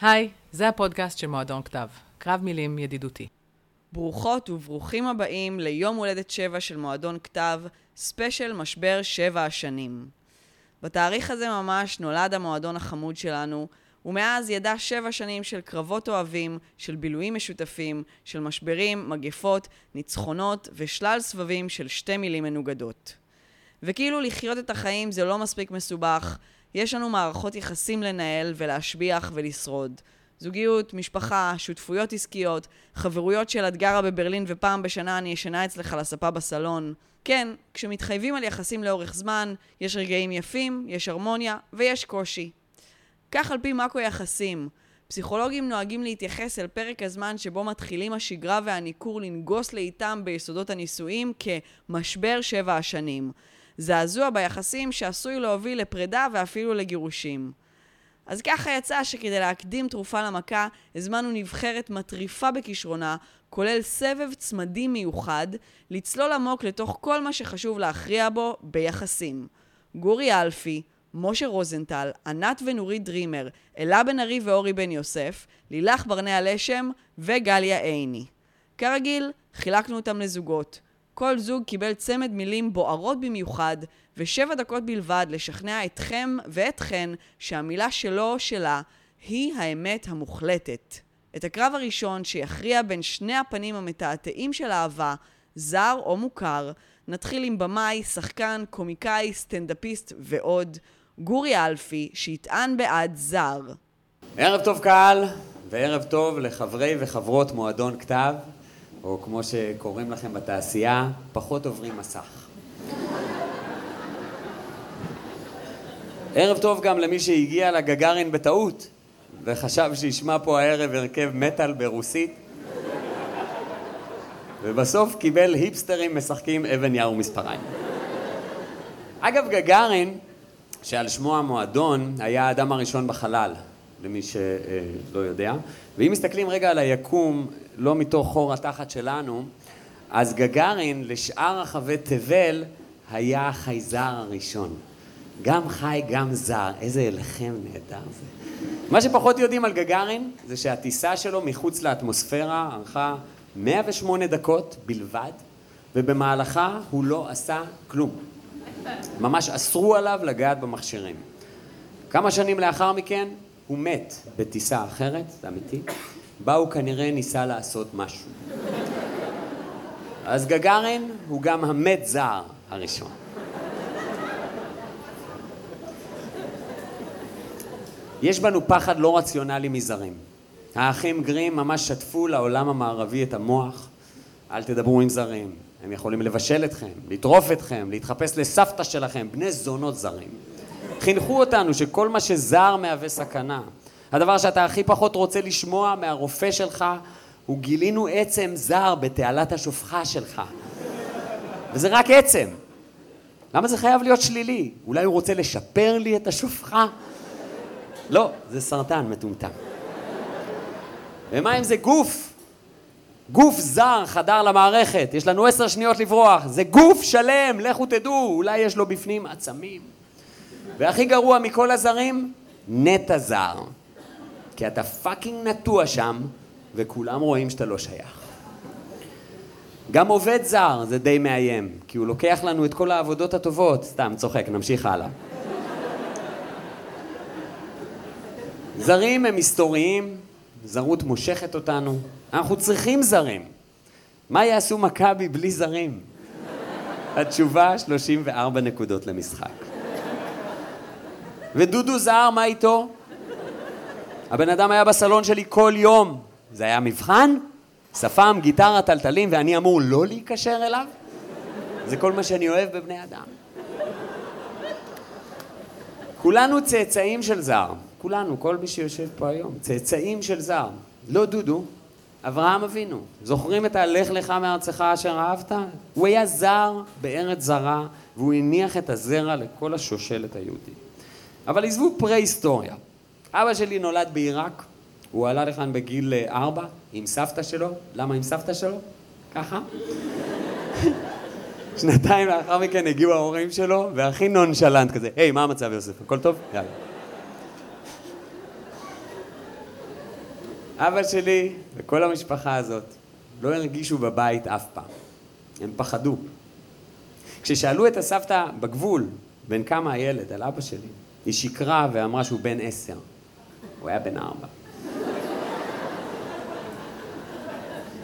היי, זה הפודקאסט של מועדון כתב, קרב מילים ידידותי. ברוכות וברוכים הבאים ליום הולדת שבע של מועדון כתב, ספיישל משבר שבע השנים. בתאריך הזה ממש נולד המועדון החמוד שלנו, ומאז ידע שבע שנים של קרבות אוהבים, של בילויים משותפים, של משברים, מגפות, ניצחונות ושלל סבבים של שתי מילים מנוגדות. וכאילו לחיות את החיים זה לא מספיק מסובך, יש לנו מערכות יחסים לנהל ולהשביח ולשרוד. זוגיות, משפחה, שותפויות עסקיות, חברויות של את גרה בברלין ופעם בשנה אני ישנה אצלך על הספה בסלון. כן, כשמתחייבים על יחסים לאורך זמן, יש רגעים יפים, יש הרמוניה ויש קושי. כך על פי מאקו יחסים. פסיכולוגים נוהגים להתייחס אל פרק הזמן שבו מתחילים השגרה והניכור לנגוס לאיתם ביסודות הנישואים כמשבר שבע השנים. זעזוע ביחסים שעשוי להוביל לפרידה ואפילו לגירושים. אז ככה יצא שכדי להקדים תרופה למכה, הזמנו נבחרת מטריפה בכישרונה, כולל סבב צמדים מיוחד, לצלול עמוק לתוך כל מה שחשוב להכריע בו ביחסים. גורי אלפי, משה רוזנטל, ענת ונורית דרימר, אלה בן ארי ואורי בן יוסף, לילך ברנע לשם וגליה עיני. כרגיל, חילקנו אותם לזוגות. כל זוג קיבל צמד מילים בוערות במיוחד, ושבע דקות בלבד לשכנע אתכם ואתכן שהמילה שלו או שלה היא האמת המוחלטת. את הקרב הראשון שיכריע בין שני הפנים המתעתעים של אהבה, זר או מוכר, נתחיל עם במאי, שחקן, קומיקאי, סטנדאפיסט ועוד, גורי אלפי, שיטען בעד זר. ערב טוב קהל, וערב טוב לחברי וחברות מועדון כתב. או כמו שקוראים לכם בתעשייה, פחות עוברים מסך. ערב טוב גם למי שהגיע לגגארין בטעות וחשב שישמע פה הערב הרכב מטאל ברוסית ובסוף קיבל היפסטרים משחקים אבן יער ומספריים. אגב, גגארין, שעל שמו המועדון, היה האדם הראשון בחלל, למי שלא יודע. ואם מסתכלים רגע על היקום, לא מתוך חור התחת שלנו, אז גגארין לשאר רחבי תבל היה החייזר הראשון. גם חי, גם זר. איזה הלחם נהדר זה. מה שפחות יודעים על גגארין, זה שהטיסה שלו מחוץ לאטמוספירה ארכה 108 דקות בלבד, ובמהלכה הוא לא עשה כלום. ממש אסרו עליו לגעת במכשירים. כמה שנים לאחר מכן הוא מת בטיסה אחרת, זה אמיתי, בה הוא כנראה ניסה לעשות משהו. אז גגארין הוא גם המת זר הראשון. יש בנו פחד לא רציונלי מזרים. האחים גרים ממש שטפו לעולם המערבי את המוח. אל תדברו עם זרים, הם יכולים לבשל אתכם, לטרוף אתכם, להתחפש לסבתא שלכם, בני זונות זרים. חינכו אותנו שכל מה שזר מהווה סכנה. הדבר שאתה הכי פחות רוצה לשמוע מהרופא שלך הוא גילינו עצם זר בתעלת השופחה שלך. וזה רק עצם. למה זה חייב להיות שלילי? אולי הוא רוצה לשפר לי את השופחה? לא, זה סרטן מטומטם. ומה אם זה גוף? גוף זר חדר למערכת, יש לנו עשר שניות לברוח, זה גוף שלם, לכו תדעו, אולי יש לו בפנים עצמים. והכי גרוע מכל הזרים, נטע זר. כי אתה fucking נטוע שם, וכולם רואים שאתה לא שייך. גם עובד זר זה די מאיים, כי הוא לוקח לנו את כל העבודות הטובות. סתם, צוחק, נמשיך הלאה. זרים הם מסתוריים, זרות מושכת אותנו. אנחנו צריכים זרים. מה יעשו מכבי בלי זרים? התשובה, 34 נקודות למשחק. ודודו זהר, מה איתו? הבן אדם היה בסלון שלי כל יום. זה היה מבחן? שפם, גיטרה, טלטלים, ואני אמור לא להיקשר אליו? זה כל מה שאני אוהב בבני אדם. כולנו צאצאים של זר. כולנו, כל מי שיושב פה היום. צאצאים של זר. לא דודו, אברהם אבינו. זוכרים את הלך לך מארצך אשר אהבת? הוא היה זר בארץ זרה, והוא הניח את הזרע לכל השושלת היהודית. אבל עזבו פרה-היסטוריה. אבא שלי נולד בעיראק, הוא עלה לכאן בגיל אה, ארבע עם סבתא שלו. למה עם סבתא שלו? ככה. שנתיים לאחר מכן הגיעו ההורים שלו, והכי נונשלנט כזה, היי, מה המצב יוסף? הכל טוב? יאללה. אבא שלי וכל המשפחה הזאת לא הרגישו בבית אף פעם. הם פחדו. כששאלו את הסבתא בגבול, בן כמה הילד, על אבא שלי, היא שקרה ואמרה שהוא בן עשר. הוא היה בן ארבע.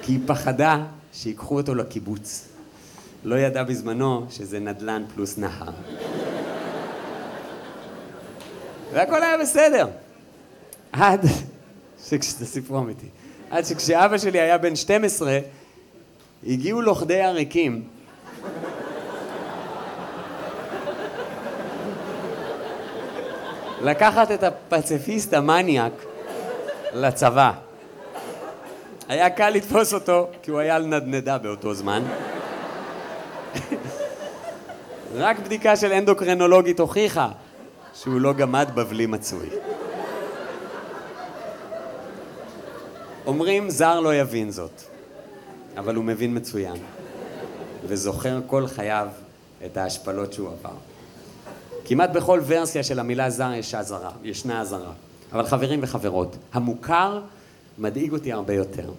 כי היא פחדה שיקחו אותו לקיבוץ. לא ידע בזמנו שזה נדל"ן פלוס נהר. והכל היה בסדר. עד, זה סיפור אמיתי, עד שכשאבא שלי היה בן 12, הגיעו לוכדי עריקים לקחת את הפציפיסט המניאק לצבא. היה קל לתפוס אותו, כי הוא היה על נדנדה באותו זמן. רק בדיקה של אנדוקרנולוגית הוכיחה שהוא לא גמד בבלי מצוי. אומרים זר לא יבין זאת, אבל הוא מבין מצוין, וזוכר כל חייו את ההשפלות שהוא עבר. כמעט בכל ורסיה של המילה זר יש אזהרה, ישנה אזהרה. אבל חברים וחברות, המוכר מדאיג אותי הרבה יותר.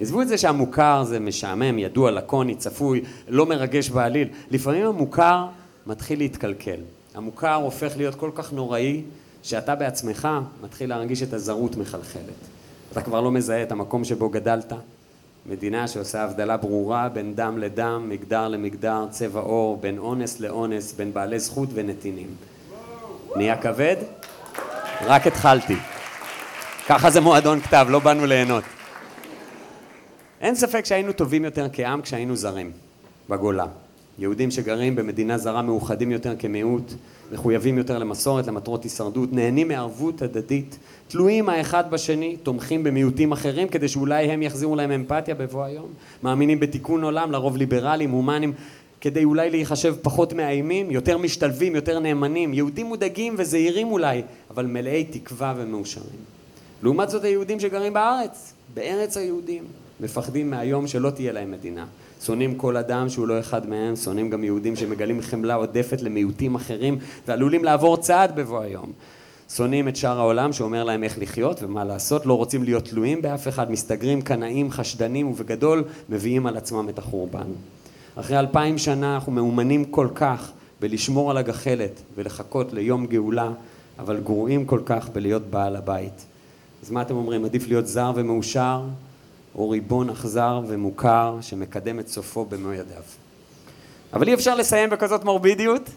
עזבו את זה שהמוכר זה משעמם, ידוע, לקוני, צפוי, לא מרגש בעליל. לפעמים המוכר מתחיל להתקלקל. המוכר הופך להיות כל כך נוראי, שאתה בעצמך מתחיל להרגיש את הזרות מחלחלת. אתה כבר לא מזהה את המקום שבו גדלת. מדינה שעושה הבדלה ברורה בין דם לדם, מגדר למגדר, צבע עור, בין אונס לאונס, בין בעלי זכות ונתינים. נהיה כבד? רק התחלתי. ככה זה מועדון כתב, לא באנו ליהנות. אין ספק שהיינו טובים יותר כעם כשהיינו זרים, בגולה. יהודים שגרים במדינה זרה מאוחדים יותר כמיעוט, מחויבים יותר למסורת, למטרות הישרדות, נהנים מערבות הדדית, תלויים האחד בשני, תומכים במיעוטים אחרים כדי שאולי הם יחזירו להם אמפתיה בבוא היום, מאמינים בתיקון עולם, לרוב ליברליים, הומנים, כדי אולי להיחשב פחות מאיימים, יותר משתלבים, יותר נאמנים, יהודים מודאגים וזהירים אולי, אבל מלאי תקווה ומאושרים. לעומת זאת היהודים שגרים בארץ, בארץ היהודים, מפחדים מהיום שלא תהיה להם מדינה. שונאים כל אדם שהוא לא אחד מהם, שונאים גם יהודים שמגלים חמלה עודפת למיעוטים אחרים ועלולים לעבור צעד בבוא היום. שונאים את שאר העולם שאומר להם איך לחיות ומה לעשות, לא רוצים להיות תלויים באף אחד, מסתגרים, קנאים, חשדנים ובגדול מביאים על עצמם את החורבן. אחרי אלפיים שנה אנחנו מאומנים כל כך בלשמור על הגחלת ולחכות ליום גאולה, אבל גרועים כל כך בלהיות בעל הבית. אז מה אתם אומרים, עדיף להיות זר ומאושר, או ריבון אכזר ומוכר שמקדם את סופו במו ידיו? אבל אי אפשר לסיים בכזאת מורבידיות,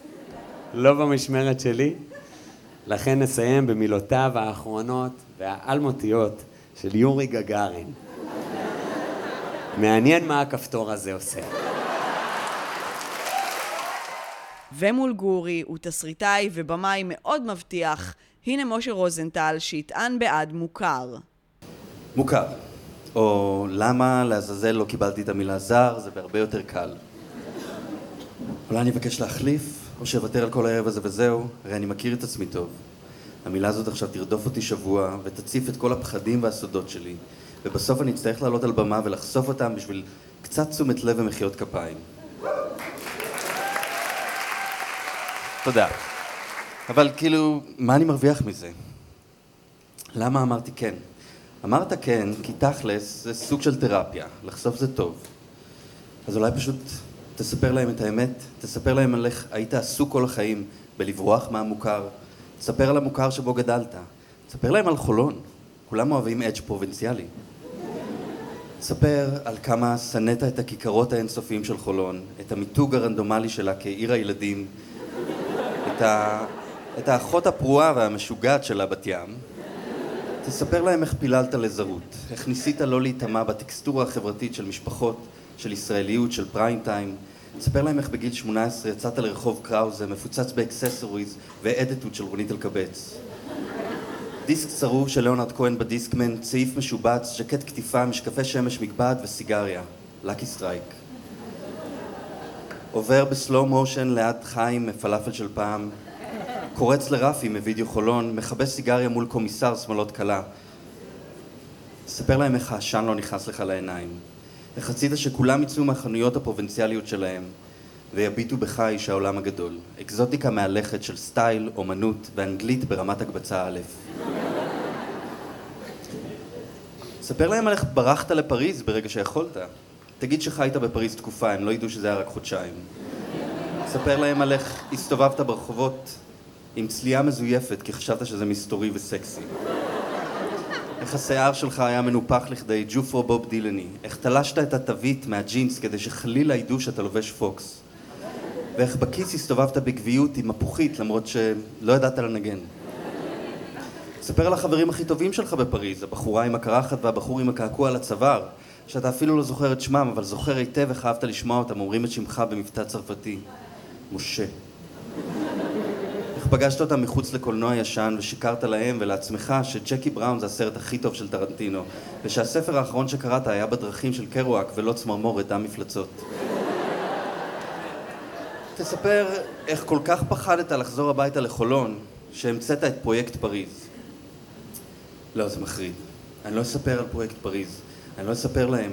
לא במשמרת שלי. לכן נסיים במילותיו האחרונות והאלמותיות של יורי גגארין. מעניין מה הכפתור הזה עושה. ומול גורי הוא תסריטאי ובמאי מאוד מבטיח, הנה משה רוזנטל שיטען בעד מוכר. מוכר. או למה לעזאזל לא קיבלתי את המילה זר, זה בהרבה יותר קל. אולי אני אבקש להחליף, או שאוותר על כל הערב הזה וזהו, הרי אני מכיר את עצמי טוב. המילה הזאת עכשיו תרדוף אותי שבוע, ותציף את כל הפחדים והסודות שלי, ובסוף אני אצטרך לעלות על במה ולחשוף אותם בשביל קצת תשומת לב ומחיאות כפיים. תודה. אבל כאילו, מה אני מרוויח מזה? למה אמרתי כן? אמרת כן, כי תכלס זה סוג של תרפיה, לחשוף זה טוב. אז אולי פשוט תספר להם את האמת, תספר להם על איך היית עסוק כל החיים בלברוח מהמוכר, תספר על המוכר שבו גדלת, תספר להם על חולון, כולם אוהבים edge פרובינציאלי. תספר על כמה שנאת את הכיכרות האינסופיים של חולון, את המיתוג הרנדומלי שלה כעיר הילדים, את, ה... את האחות הפרועה והמשוגעת שלה בת ים. תספר להם איך פיללת לזרות, איך ניסית לא להיטמע בטקסטורה החברתית של משפחות, של ישראליות, של פריים טיים. תספר להם איך בגיל 18 יצאת לרחוב קראוזה, מפוצץ ב accessories ואדיטוד של רונית אלקבץ. דיסק צרוב של ליאונרד כהן בדיסקמן, צעיף משובץ, ז'קט כתיפה, משקפי שמש מגבעת וסיגריה. Lucky Strike. עובר ב slow motion ליד חיים מפלאפל של פעם, קורץ לרפי מווידאו חולון, מכבה סיגריה מול קומיסר שמלות כלה. ספר להם איך העשן לא נכנס לך לעיניים. איך רצית שכולם יצאו מהחנויות הפרובינציאליות שלהם ויביטו בך איש העולם הגדול. אקזוטיקה מהלכת של סטייל, אומנות ואנגלית ברמת הקבצה א'. ספר להם על איך ברחת לפריז ברגע שיכולת. תגיד שחיית בפריז תקופה, הם לא ידעו שזה היה רק חודשיים. ספר להם על איך הסתובבת ברחובות עם צלייה מזויפת כי חשבת שזה מסתורי וסקסי. איך השיער שלך היה מנופח לכדי ג'ופרו בוב דילני. איך תלשת את התווית מהג'ינס כדי שחלילה ידעו שאתה לובש פוקס. ואיך בכיס הסתובבת בגביות עם מפוחית למרות שלא ידעת לנגן. ספר על החברים הכי טובים שלך בפריז, הבחורה עם הקרחת והבחור עם הקעקוע על הצוואר, שאתה אפילו לא זוכר את שמם, אבל זוכר היטב איך אהבת לשמוע אותם אומרים את שמך במבטא צרפתי. משה. פגשת אותם מחוץ לקולנוע ישן ושיקרת להם ולעצמך שג'קי בראון זה הסרט הכי טוב של טרנטינו ושהספר האחרון שקראת היה בדרכים של קרואק ולא צמרמורת דם מפלצות. תספר איך כל כך פחדת לחזור הביתה לחולון שהמצאת את פרויקט פריז. לא, זה מחריד. אני לא אספר על פרויקט פריז. אני לא אספר להם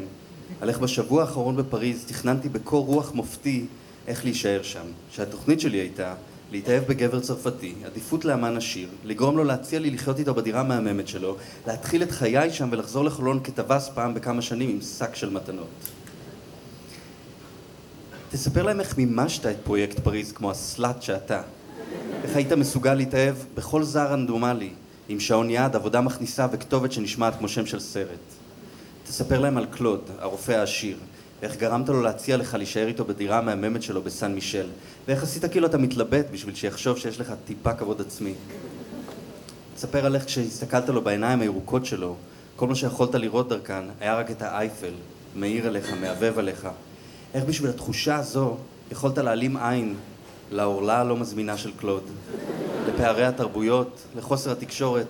על איך בשבוע האחרון בפריז תכננתי בקור רוח מופתי איך להישאר שם. שהתוכנית שלי הייתה להתאהב בגבר צרפתי, עדיפות לאמן עשיר, לגרום לו להציע לי לחיות איתו בדירה המהממת שלו, להתחיל את חיי שם ולחזור לחולון כטווס פעם בכמה שנים עם שק של מתנות. תספר להם איך מימשת את פרויקט פריז כמו הסלאט שאתה. איך היית מסוגל להתאהב בכל זר רנדומלי, עם שעון יד, עבודה מכניסה וכתובת שנשמעת כמו שם של סרט. תספר להם על קלוד, הרופא העשיר, ואיך גרמת לו להציע לך להישאר איתו בדירה המהממת שלו בסן מישל, ואיך עשית כאילו אתה מתלבט בשביל שיחשוב שיש לך טיפה כבוד עצמי. תספר על איך כשהסתכלת לו בעיניים הירוקות שלו, כל מה שיכולת לראות דרכן היה רק את האייפל, מאיר עליך, מהבהב עליך. איך בשביל התחושה הזו יכולת להעלים עין לעורלה הלא מזמינה של קלוד, לפערי התרבויות, לחוסר התקשורת,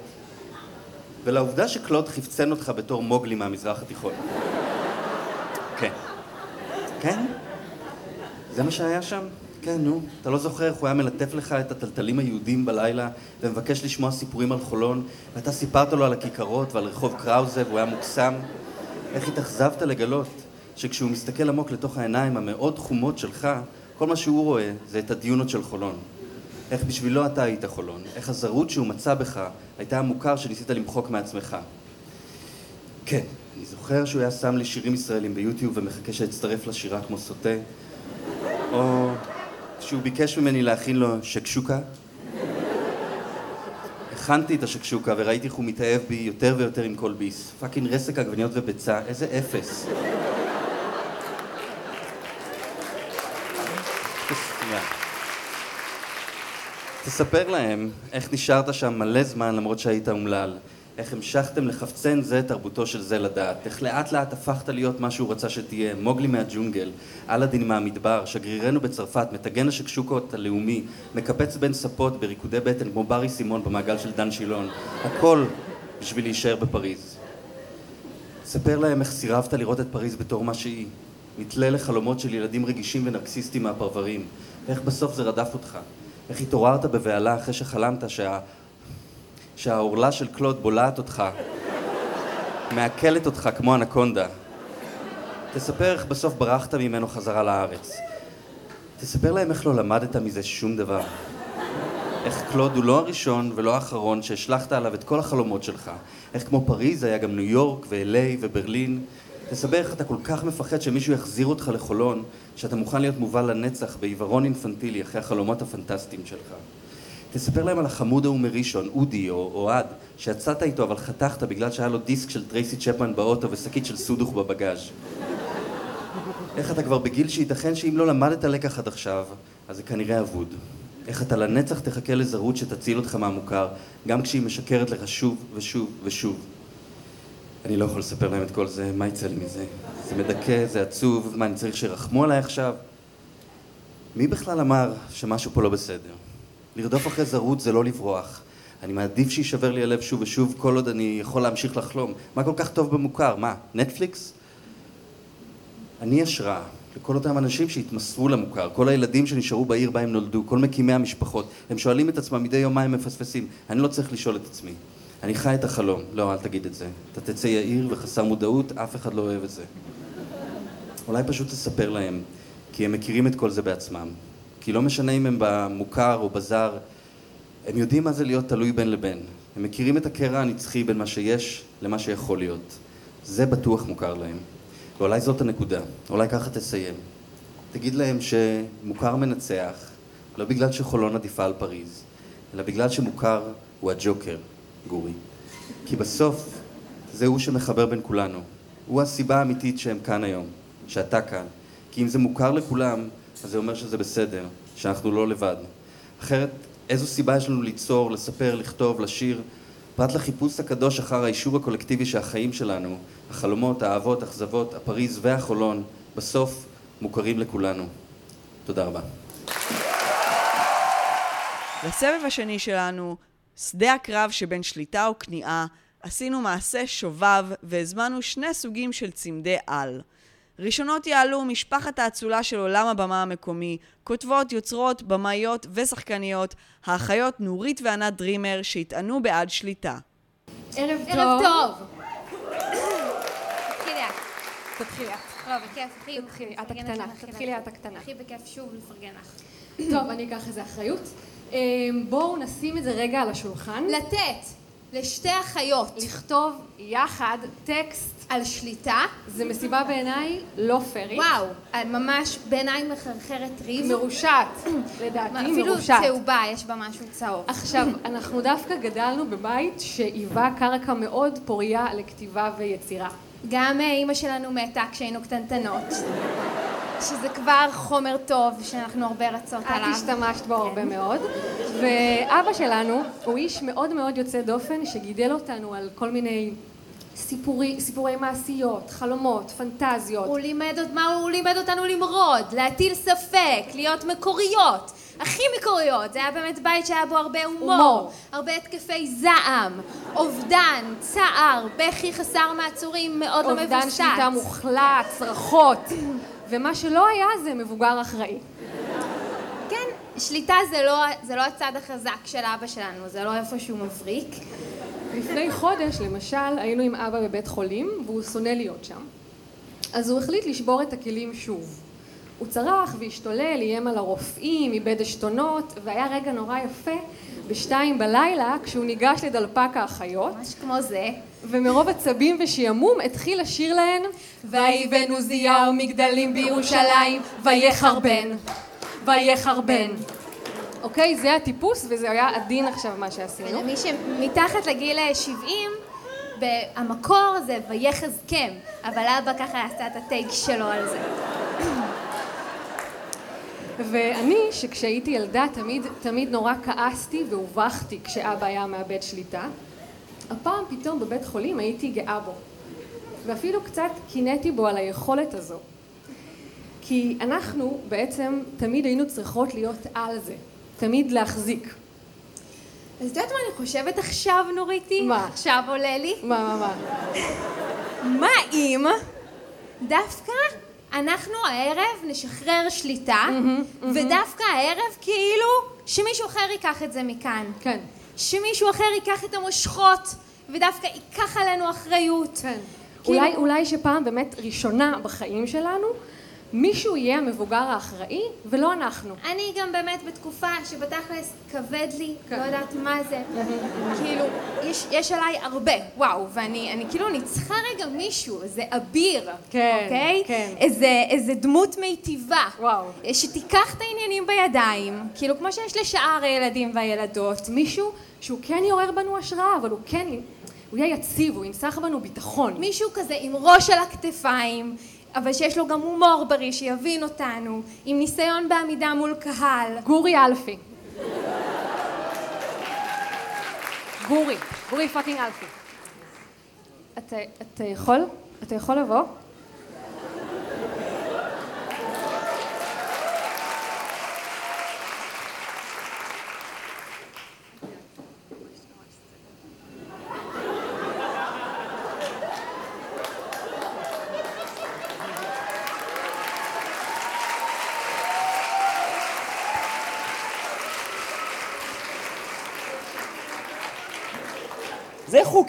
ולעובדה שקלוד חפצן אותך בתור מוגלי מהמזרח התיכון. כן. כן? זה מה שהיה שם? כן, נו. אתה לא זוכר איך הוא היה מלטף לך את הטלטלים היהודים בלילה ומבקש לשמוע סיפורים על חולון ואתה סיפרת לו על הכיכרות ועל רחוב קראוזה והוא היה מוקסם? איך התאכזבת לגלות שכשהוא מסתכל עמוק לתוך העיניים המאוד חומות שלך, כל מה שהוא רואה זה את הדיונות של חולון. איך בשבילו אתה היית חולון, איך הזרות שהוא מצא בך הייתה המוכר שניסית למחוק מעצמך. כן, אני זוכר שהוא היה שם לי שירים ישראלים ביוטיוב ומחכה שאצטרף לשירה כמו סוטה, או שהוא ביקש ממני להכין לו שקשוקה. הכנתי את השקשוקה וראיתי איך הוא מתאהב בי יותר ויותר עם כל ביס. fucking רסק עגבניות וביצה, איזה אפס. תספר להם איך נשארת שם מלא זמן למרות שהיית אומלל. איך המשכתם לחפצן זה תרבותו של זה לדעת. איך לאט לאט הפכת להיות מה שהוא רצה שתהיה. מוגלי מהג'ונגל, אלאדין מהמדבר, שגרירנו בצרפת, מטגן השקשוקות הלאומי, מקפץ בין ספות בריקודי בטן כמו ברי סימון במעגל של דן שילון. הכל בשביל להישאר בפריז. ספר להם איך סירבת לראות את פריז בתור מה שהיא. נתלה לחלומות של ילדים רגישים ונרקסיסטים מהפרברים. ואיך בסוף זה רדף אותך. איך התעוררת בבהלה אחרי שחלמת שה... שהעורלה של קלוד בולעת אותך, מעכלת אותך כמו אנקונדה. תספר איך בסוף ברחת ממנו חזרה לארץ. תספר להם איך לא למדת מזה שום דבר. איך קלוד הוא לא הראשון ולא האחרון שהשלכת עליו את כל החלומות שלך. איך כמו פריז היה גם ניו יורק ו LA וברלין. תספר איך אתה כל כך מפחד שמישהו יחזיר אותך לחולון, שאתה מוכן להיות מובל לנצח בעיוורון אינפנטילי אחרי החלומות הפנטסטיים שלך. תספר להם על החמוד ההוא מראשון, אודי או אוהד, שיצאת איתו אבל חתכת בגלל שהיה לו דיסק של טרייסי צ'פמן באוטו ושקית של סודוך בבגאז'. איך אתה כבר בגיל שייתכן שאם לא למדת לקח עד עכשיו, אז זה כנראה אבוד. איך אתה לנצח תחכה לזרות שתציל אותך מהמוכר, גם כשהיא משקרת לך שוב ושוב ושוב. אני לא יכול לספר להם את כל זה, מה יצא לי מזה? זה מדכא, זה עצוב, מה, אני צריך שירחמו עליי עכשיו? מי בכלל אמר שמשהו פה לא בסדר? לרדוף אחרי זרות זה לא לברוח. אני מעדיף שיישבר לי הלב שוב ושוב כל עוד אני יכול להמשיך לחלום. מה כל כך טוב במוכר? מה, נטפליקס? אני השראה לכל אותם אנשים שהתמסרו למוכר, כל הילדים שנשארו בעיר בה הם נולדו, כל מקימי המשפחות. הם שואלים את עצמם מדי יום מה הם מפספסים. אני לא צריך לשאול את עצמי. אני חי את החלום. לא, אל תגיד את זה. אתה תצא יאיר וחסר מודעות, אף אחד לא אוהב את זה. אולי פשוט תספר להם, כי הם מכירים את כל זה בעצמם. כי לא משנה אם הם במוכר או בזר, הם יודעים מה זה להיות תלוי בין לבין. הם מכירים את הקרע הנצחי בין מה שיש למה שיכול להיות. זה בטוח מוכר להם. ואולי זאת הנקודה, אולי ככה תסיים. תגיד להם שמוכר מנצח, לא בגלל שחולון עדיפה על פריז, אלא בגלל שמוכר הוא הג'וקר, גורי. כי בסוף זה הוא שמחבר בין כולנו. הוא הסיבה האמיתית שהם כאן היום, שאתה כאן. כי אם זה מוכר לכולם, אז זה אומר שזה בסדר, שאנחנו לא לבד. אחרת, איזו סיבה יש לנו ליצור, לספר, לכתוב, לשיר, פרט לחיפוש הקדוש אחר האישור הקולקטיבי שהחיים שלנו, החלומות, האהבות, אכזבות, הפריז והחולון, בסוף מוכרים לכולנו. תודה רבה. בסבב השני שלנו, שדה הקרב שבין שליטה וכניעה, עשינו מעשה שובב והזמנו שני סוגים של צמדי על. ראשונות יעלו משפחת האצולה של עולם הבמה המקומי, כותבות, יוצרות, במאיות ושחקניות, האחיות נורית וענת דרימר, שיטענו בעד שליטה. ערב טוב. ערב טוב. תתחילי את. לא, בכיף, הכי... תתחילי, את הקטנה. תתחילי. את הקטנה. הכי בכיף שוב לפרגן לך. טוב, אני אקח איזה אחריות. אמ, בואו נשים את זה רגע על השולחן. לתת לשתי אחיות לכתוב יחד טקסט. על שליטה, זה מסיבה בעיניי לא פיירית. וואו, ממש בעיניי מחרחרת ריב. מרושעת, לדעתי, אפילו מרושעת. צהובה, יש בה משהו צהוב. עכשיו, אנחנו דווקא גדלנו בבית שהיווה קרקע מאוד פוריה לכתיבה ויצירה. גם אה, אימא שלנו מתה כשהיינו קטנטנות. שזה כבר חומר טוב שאנחנו הרבה רצות עליו. את השתמשת בו הרבה כן. מאוד. ואבא שלנו הוא איש מאוד מאוד יוצא דופן שגידל אותנו על כל מיני סיפורי, סיפורי מעשיות, חלומות, פנטזיות. הוא לימד, מה הוא לימד אותנו למרוד, להטיל ספק, להיות מקוריות, הכי מקוריות. זה היה באמת בית שהיה בו הרבה הומור, הומור. הרבה התקפי זעם, אובדן, צער, בכי חסר מעצורים, מאוד לא מבוסס. אובדן שליטה מוחלט, צרחות. ומה שלא היה זה מבוגר אחראי. כן, שליטה זה לא, זה לא הצד החזק של אבא שלנו, זה לא איפה שהוא מבריק. לפני חודש, למשל, היינו עם אבא בבית חולים, והוא שונא להיות שם. אז הוא החליט לשבור את הכלים שוב. הוא צרח והשתולל, איים על הרופאים, איבד עשתונות, והיה רגע נורא יפה בשתיים בלילה, כשהוא ניגש לדלפק האחיות, ממש כמו זה. ומרוב עצבים ושעמום התחיל לשיר להן ויבן עוזיהו מגדלים בירושלים ויחרבן ויחרבן. אוקיי, זה הטיפוס וזה היה עדין עכשיו מה שעשינו. ולמי שמתחת לגיל 70, המקור זה ויחזקם, אבל אבא ככה עשה את הטייק שלו על זה. ואני, שכשהייתי ילדה תמיד, תמיד נורא כעסתי והובכתי כשאבא היה מאבד שליטה, הפעם פתאום בבית חולים הייתי גאה בו. ואפילו קצת קינאתי בו על היכולת הזו. כי אנחנו בעצם תמיד היינו צריכות להיות על זה. תמיד להחזיק. אז את יודעת מה אני חושבת עכשיו, נוריתי? מה? עכשיו עולה לי. מה, מה, מה? מה אם דווקא אנחנו הערב נשחרר שליטה, ודווקא הערב כאילו שמישהו אחר ייקח את זה מכאן. כן. שמישהו אחר ייקח את המושכות, ודווקא ייקח עלינו אחריות. כן. כאילו- אולי, אולי שפעם באמת ראשונה בחיים שלנו, מישהו יהיה המבוגר האחראי, ולא אנחנו. אני גם באמת בתקופה שבתכלס כבד לי, כן. לא יודעת מה זה. כאילו, יש, יש עליי הרבה, וואו, ואני אני כאילו אני צריכה רגע מישהו, איזה אביר, כן, אוקיי? כן. איזה, איזה דמות מיטיבה. וואו. שתיקח את העניינים בידיים, כאילו כמו שיש לשאר הילדים והילדות. מישהו שהוא כן יעורר בנו השראה, אבל הוא כן, הוא יהיה יציב, הוא ינסוך בנו ביטחון. מישהו כזה עם ראש על הכתפיים, אבל שיש לו גם הומור בריא, שיבין אותנו, עם ניסיון בעמידה מול קהל. גורי אלפי. גורי, גורי fucking אלפי. אתה, אתה יכול? אתה יכול לבוא?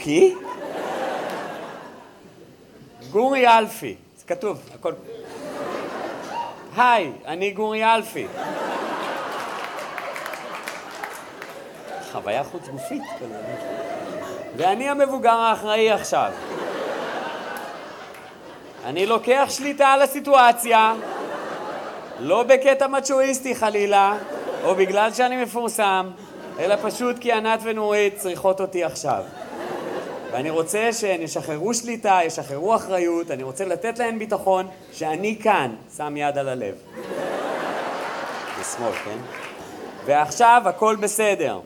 חוקי? גורי אלפי, זה כתוב, הכל... היי, אני גורי אלפי. חוויה חוץ גופית כזה. ואני המבוגר האחראי עכשיו. אני לוקח שליטה על הסיטואציה, לא בקטע מצ'ואיסטי חלילה, או בגלל שאני מפורסם, אלא פשוט כי ענת ונורית צריכות אותי עכשיו. ואני רוצה שהן ישחררו שליטה, ישחררו אחריות, אני רוצה לתת להן ביטחון שאני כאן, שם יד על הלב. בשמאל, כן? ועכשיו הכל בסדר.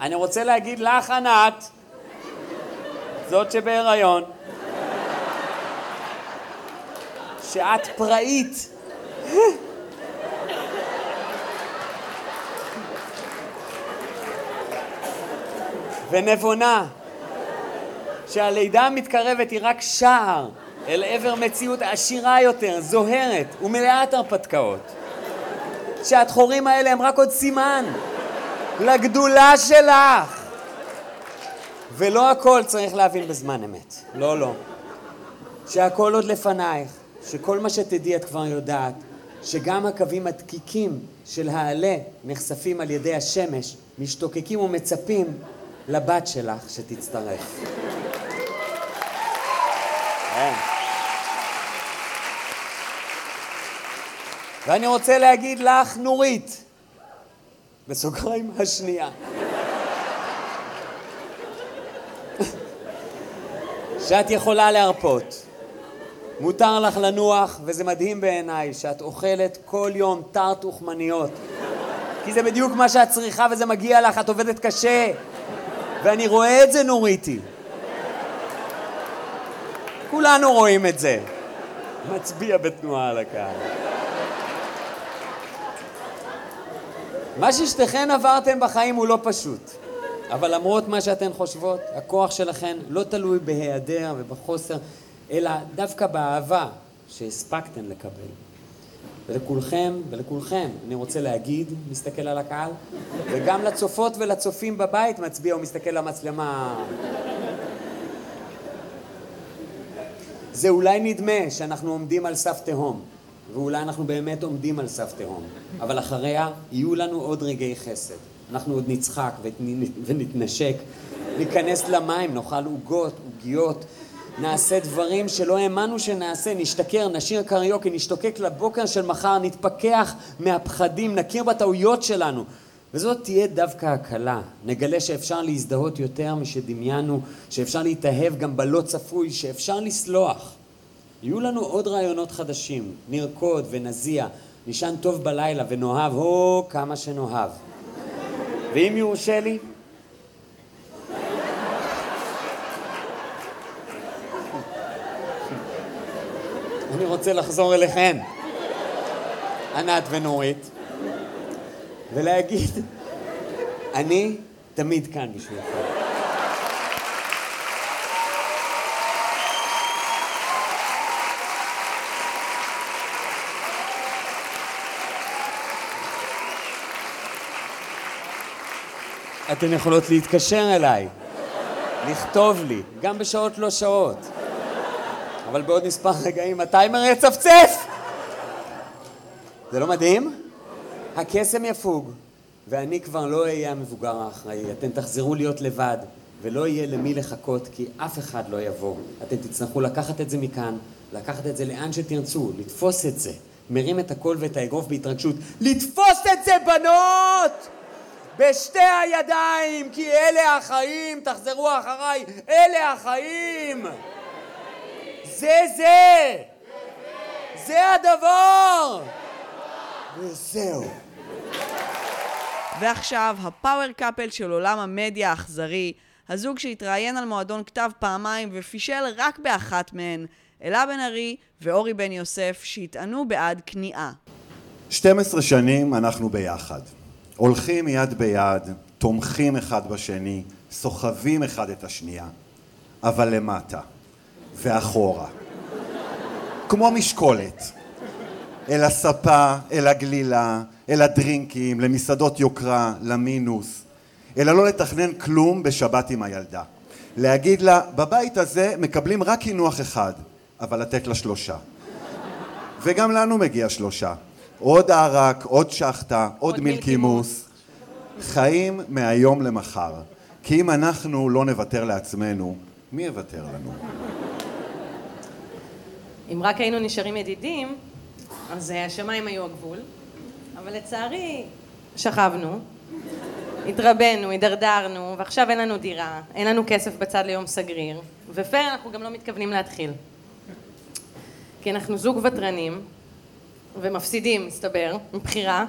אני רוצה להגיד לך, ענת, זאת שבהיריון, שאת פראית. ונבונה, שהלידה המתקרבת היא רק שער אל עבר מציאות עשירה יותר, זוהרת ומלאת הרפתקאות. שהדחורים האלה הם רק עוד סימן לגדולה שלך. ולא הכל צריך להבין בזמן אמת. לא, לא. שהכל עוד לפנייך, שכל מה שתדעי את כבר יודעת, שגם הקווים הדקיקים של העלה נחשפים על ידי השמש, משתוקקים ומצפים לבת שלך שתצטרף. כן. ואני רוצה להגיד לך, נורית, בסוגריים השנייה, שאת יכולה להרפות. מותר לך לנוח, וזה מדהים בעיניי שאת אוכלת כל יום טארט וחמניות. כי זה בדיוק מה שאת צריכה וזה מגיע לך, את עובדת קשה. ואני רואה את זה, נוריתי. כולנו רואים את זה. מצביע בתנועה על הקהל. מה ששתיכן עברתם בחיים הוא לא פשוט. אבל למרות מה שאתן חושבות, הכוח שלכן לא תלוי בהיעדר ובחוסר, אלא דווקא באהבה שהספקתן לקבל. ולכולכם ולכולכם אני רוצה להגיד, מסתכל על הקהל, וגם לצופות ולצופים בבית מצביע ומסתכל למצלמה. זה אולי נדמה שאנחנו עומדים על סף תהום, ואולי אנחנו באמת עומדים על סף תהום, אבל אחריה יהיו לנו עוד רגעי חסד. אנחנו עוד נצחק ונתנשק, ניכנס למים, נאכל עוגות, עוגיות, נעשה דברים שלא האמנו שנעשה, נשתכר, נשיר קריוקי, נשתוקק לבוקר של מחר, נתפכח מהפחדים, נכיר בטעויות שלנו. וזאת תהיה דווקא הקלה. נגלה שאפשר להזדהות יותר משדמיינו, שאפשר להתאהב גם בלא צפוי, שאפשר לסלוח. יהיו לנו עוד רעיונות חדשים, נרקוד ונזיע, נישן טוב בלילה ונאהב, הו, כמה שנאהב. ואם יורשה לי, אני רוצה לחזור אליכן, ענת ונורית, ולהגיד, אני תמיד כאן בשבילכם. אתן יכולות להתקשר אליי, לכתוב לי, גם בשעות לא שעות. אבל בעוד מספר רגעים הטיימר יצפצף! זה לא מדהים? הקסם יפוג, ואני כבר לא אהיה המבוגר האחראי. אתם תחזרו להיות לבד, ולא יהיה למי לחכות, כי אף אחד לא יבוא. אתם תצטרכו לקחת את זה מכאן, לקחת את זה לאן שתרצו, לתפוס את זה. מרים את הקול ואת האגרוף בהתרגשות. לתפוס את זה, בנות! בשתי הידיים, כי אלה החיים, תחזרו אחריי, אלה החיים! זה זה! זה הדבר! וזהו. ועכשיו, הפאוור קאפל של עולם המדיה האכזרי, הזוג שהתראיין על מועדון כתב פעמיים ופישל רק באחת מהן, אלה בן ארי ואורי בן יוסף, שהטענו בעד כניעה. 12 שנים אנחנו ביחד. הולכים יד ביד, תומכים אחד בשני, סוחבים אחד את השנייה, אבל למטה ואחורה. כמו משקולת. אל הספה, אל הגלילה, אל הדרינקים, למסעדות יוקרה, למינוס. אלא לא לתכנן כלום בשבת עם הילדה. להגיד לה, בבית הזה מקבלים רק קינוח אחד, אבל לתת לה שלושה. וגם לנו מגיע שלושה. עוד ערק, עוד שחטה, עוד מילקימוס. חיים מהיום למחר. כי אם אנחנו לא נוותר לעצמנו, מי יוותר לנו? אם רק היינו נשארים ידידים, אז השמיים היו הגבול. אבל לצערי, שכבנו, התרבנו, הידרדרנו, ועכשיו אין לנו דירה, אין לנו כסף בצד ליום סגריר, ופייר אנחנו גם לא מתכוונים להתחיל. כי אנחנו זוג ותרנים, ומפסידים, מסתבר, מבחירה,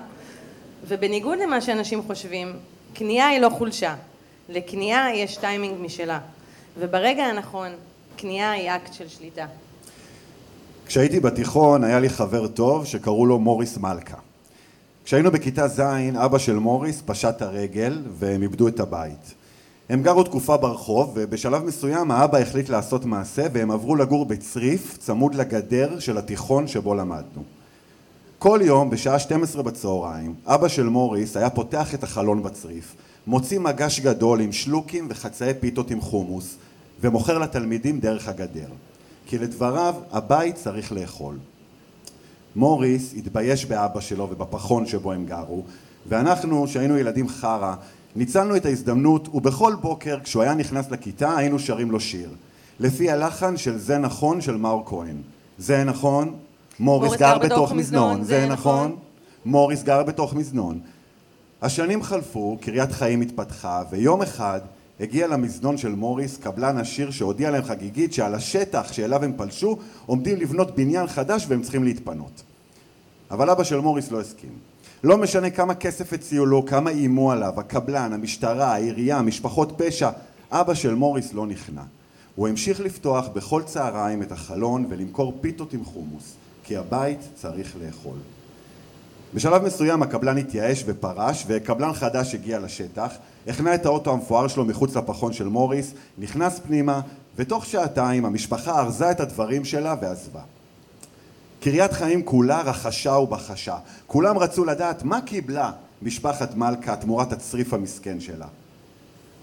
ובניגוד למה שאנשים חושבים, כניעה היא לא חולשה. לכניעה יש טיימינג משלה, וברגע הנכון, כניעה היא אקט של שליטה. כשהייתי בתיכון היה לי חבר טוב שקראו לו מוריס מלכה. כשהיינו בכיתה ז', אבא של מוריס פשט הרגל והם איבדו את הבית. הם גרו תקופה ברחוב ובשלב מסוים האבא החליט לעשות מעשה והם עברו לגור בצריף צמוד לגדר של התיכון שבו למדנו. כל יום בשעה 12 בצהריים אבא של מוריס היה פותח את החלון בצריף מוציא מגש גדול עם שלוקים וחצאי פיתות עם חומוס ומוכר לתלמידים דרך הגדר כי לדבריו הבית צריך לאכול. מוריס התבייש באבא שלו ובפחון שבו הם גרו ואנחנו שהיינו ילדים חרא ניצלנו את ההזדמנות ובכל בוקר כשהוא היה נכנס לכיתה היינו שרים לו שיר. לפי הלחן של זה נכון של מאור כהן. זה נכון מוריס גר בתוך מזנון זה נכון מוריס גר בתוך מזנון השנים חלפו, קריית חיים התפתחה, ויום אחד הגיע למזנון של מוריס קבלן עשיר שהודיע להם חגיגית שעל השטח שאליו הם פלשו עומדים לבנות בניין חדש והם צריכים להתפנות. אבל אבא של מוריס לא הסכים. לא משנה כמה כסף הציעו לו, כמה איימו עליו, הקבלן, המשטרה, העירייה, משפחות פשע, אבא של מוריס לא נכנע. הוא המשיך לפתוח בכל צהריים את החלון ולמכור פיתות עם חומוס, כי הבית צריך לאכול. בשלב מסוים הקבלן התייאש ופרש וקבלן חדש הגיע לשטח, הכנע את האוטו המפואר שלו מחוץ לפחון של מוריס, נכנס פנימה ותוך שעתיים המשפחה ארזה את הדברים שלה ועזבה. קריית חיים כולה רחשה ובחשה, כולם רצו לדעת מה קיבלה משפחת מלכה תמורת הצריף המסכן שלה.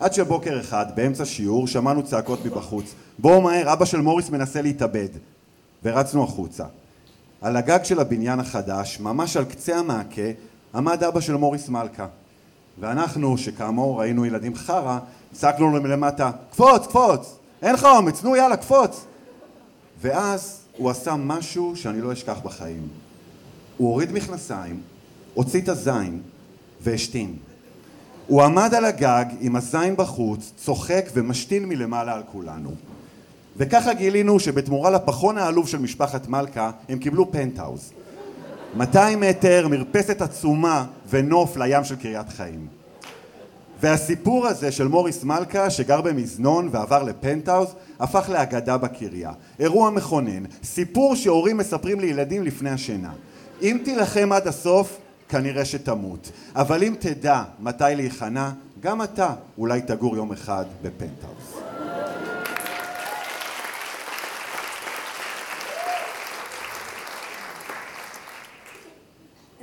עד שבוקר אחד, באמצע שיעור, שמענו צעקות מבחוץ בואו מהר, אבא של מוריס מנסה להתאבד ורצנו החוצה על הגג של הבניין החדש, ממש על קצה המעקה, עמד אבא של מוריס מלכה. ואנחנו, שכאמור היינו ילדים חרא, צעקנו לו מלמטה, קפוץ, קפוץ! אין לך אומץ, נו יאללה, קפוץ! ואז הוא עשה משהו שאני לא אשכח בחיים. הוא הוריד מכנסיים, הוציא את הזין והשתין. הוא עמד על הגג עם הזין בחוץ, צוחק ומשתין מלמעלה על כולנו. וככה גילינו שבתמורה לפחון העלוב של משפחת מלכה הם קיבלו פנטהאוז 200 מטר, מרפסת עצומה ונוף לים של קריית חיים. והסיפור הזה של מוריס מלכה שגר במזנון ועבר לפנטהאוז הפך לאגדה בקריה. אירוע מכונן, סיפור שהורים מספרים לילדים לפני השינה. אם תילחם עד הסוף כנראה שתמות. אבל אם תדע מתי להיכנע גם אתה אולי תגור יום אחד בפנטהאוז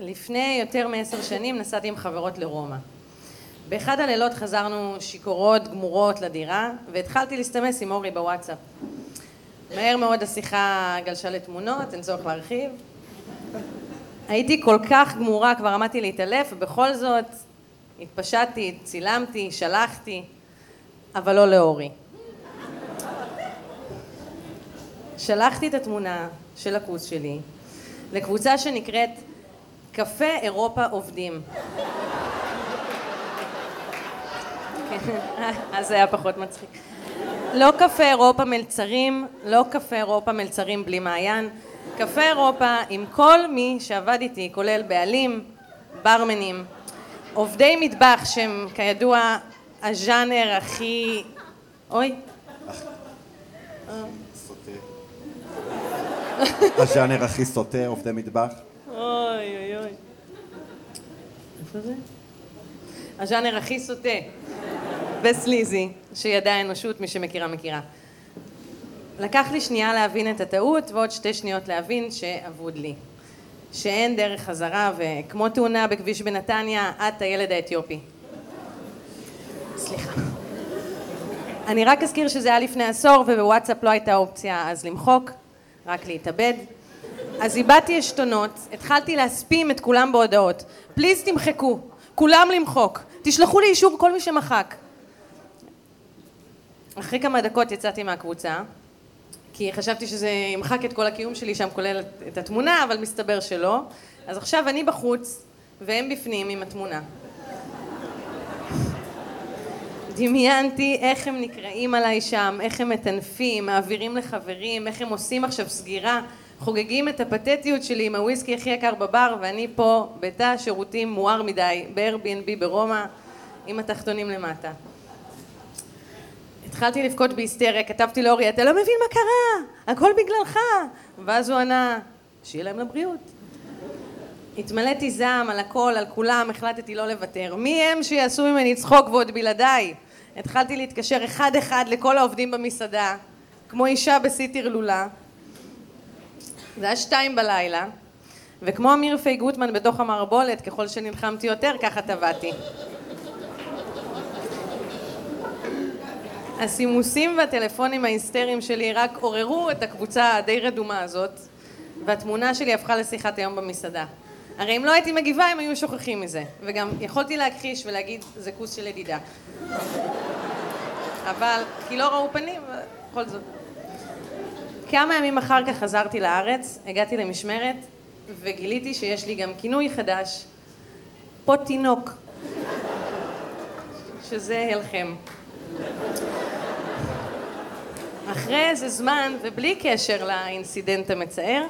לפני יותר מעשר שנים נסעתי עם חברות לרומא. באחד הלילות חזרנו שיכורות, גמורות לדירה, והתחלתי להסתמס עם אורי בוואטסאפ. מהר מאוד השיחה גלשה לתמונות, אין צורך להרחיב. הייתי כל כך גמורה, כבר עמדתי להתעלף, ובכל זאת התפשטתי, צילמתי, שלחתי, אבל לא לאורי. שלחתי את התמונה של הכוס שלי לקבוצה שנקראת קפה אירופה עובדים. אז זה היה פחות מצחיק. לא קפה אירופה מלצרים, לא קפה אירופה מלצרים בלי מעיין, קפה אירופה עם כל מי שעבד איתי, כולל בעלים, ברמנים, עובדי מטבח שהם כידוע הז'אנר הכי... אוי. הז'אנר הכי סוטה, עובדי מטבח. אוי אוי אוי. איפה זה? הז'אנר הכי סוטה וסליזי שידעה האנושות, מי שמכירה מכירה. לקח לי שנייה להבין את הטעות ועוד שתי שניות להבין שאבוד לי. שאין דרך חזרה וכמו תאונה בכביש בנתניה, את הילד האתיופי. סליחה. אני רק אזכיר שזה היה לפני עשור ובוואטסאפ לא הייתה אופציה אז למחוק, רק להתאבד. אז איבדתי עשתונות, התחלתי להספים את כולם בהודעות. פליז תמחקו, כולם למחוק, תשלחו לי אישור כל מי שמחק. אחרי כמה דקות יצאתי מהקבוצה, כי חשבתי שזה ימחק את כל הקיום שלי שם, כולל את התמונה, אבל מסתבר שלא. אז עכשיו אני בחוץ, והם בפנים עם התמונה. דמיינתי איך הם נקראים עליי שם, איך הם מטנפים, מעבירים לחברים, איך הם עושים עכשיו סגירה, חוגגים את הפתטיות שלי עם הוויסקי הכי יקר בבר, ואני פה בתא שירותים מואר מדי, ב-Airbnb ברומא, עם התחתונים למטה. התחלתי לבכות בהיסטריה, כתבתי לאורי, אתה לא מבין מה קרה, הכל בגללך. ואז הוא ענה, שיהיה להם לבריאות. התמלאתי זעם על הכל, על כולם, החלטתי לא לוותר. מי הם שיעשו ממני צחוק ועוד בלעדיי? התחלתי להתקשר אחד-אחד לכל העובדים במסעדה, כמו אישה בשיא טרלולה. זה היה שתיים בלילה, וכמו אמיר פי גוטמן בתוך המערבולת, ככל שנלחמתי יותר, ככה טבעתי. הסימוסים והטלפונים ההיסטריים שלי רק עוררו את הקבוצה הדי רדומה הזאת, והתמונה שלי הפכה לשיחת היום במסעדה. הרי אם לא הייתי מגיבה הם היו שוכחים מזה, וגם יכולתי להכחיש ולהגיד זה כוס של ידידה. אבל, כי לא ראו פנים, בכל זאת. כמה ימים אחר כך חזרתי לארץ, הגעתי למשמרת, וגיליתי שיש לי גם כינוי חדש, פוט תינוק, שזה הלחם. אחרי איזה זמן, ובלי קשר לאינסידנט המצער,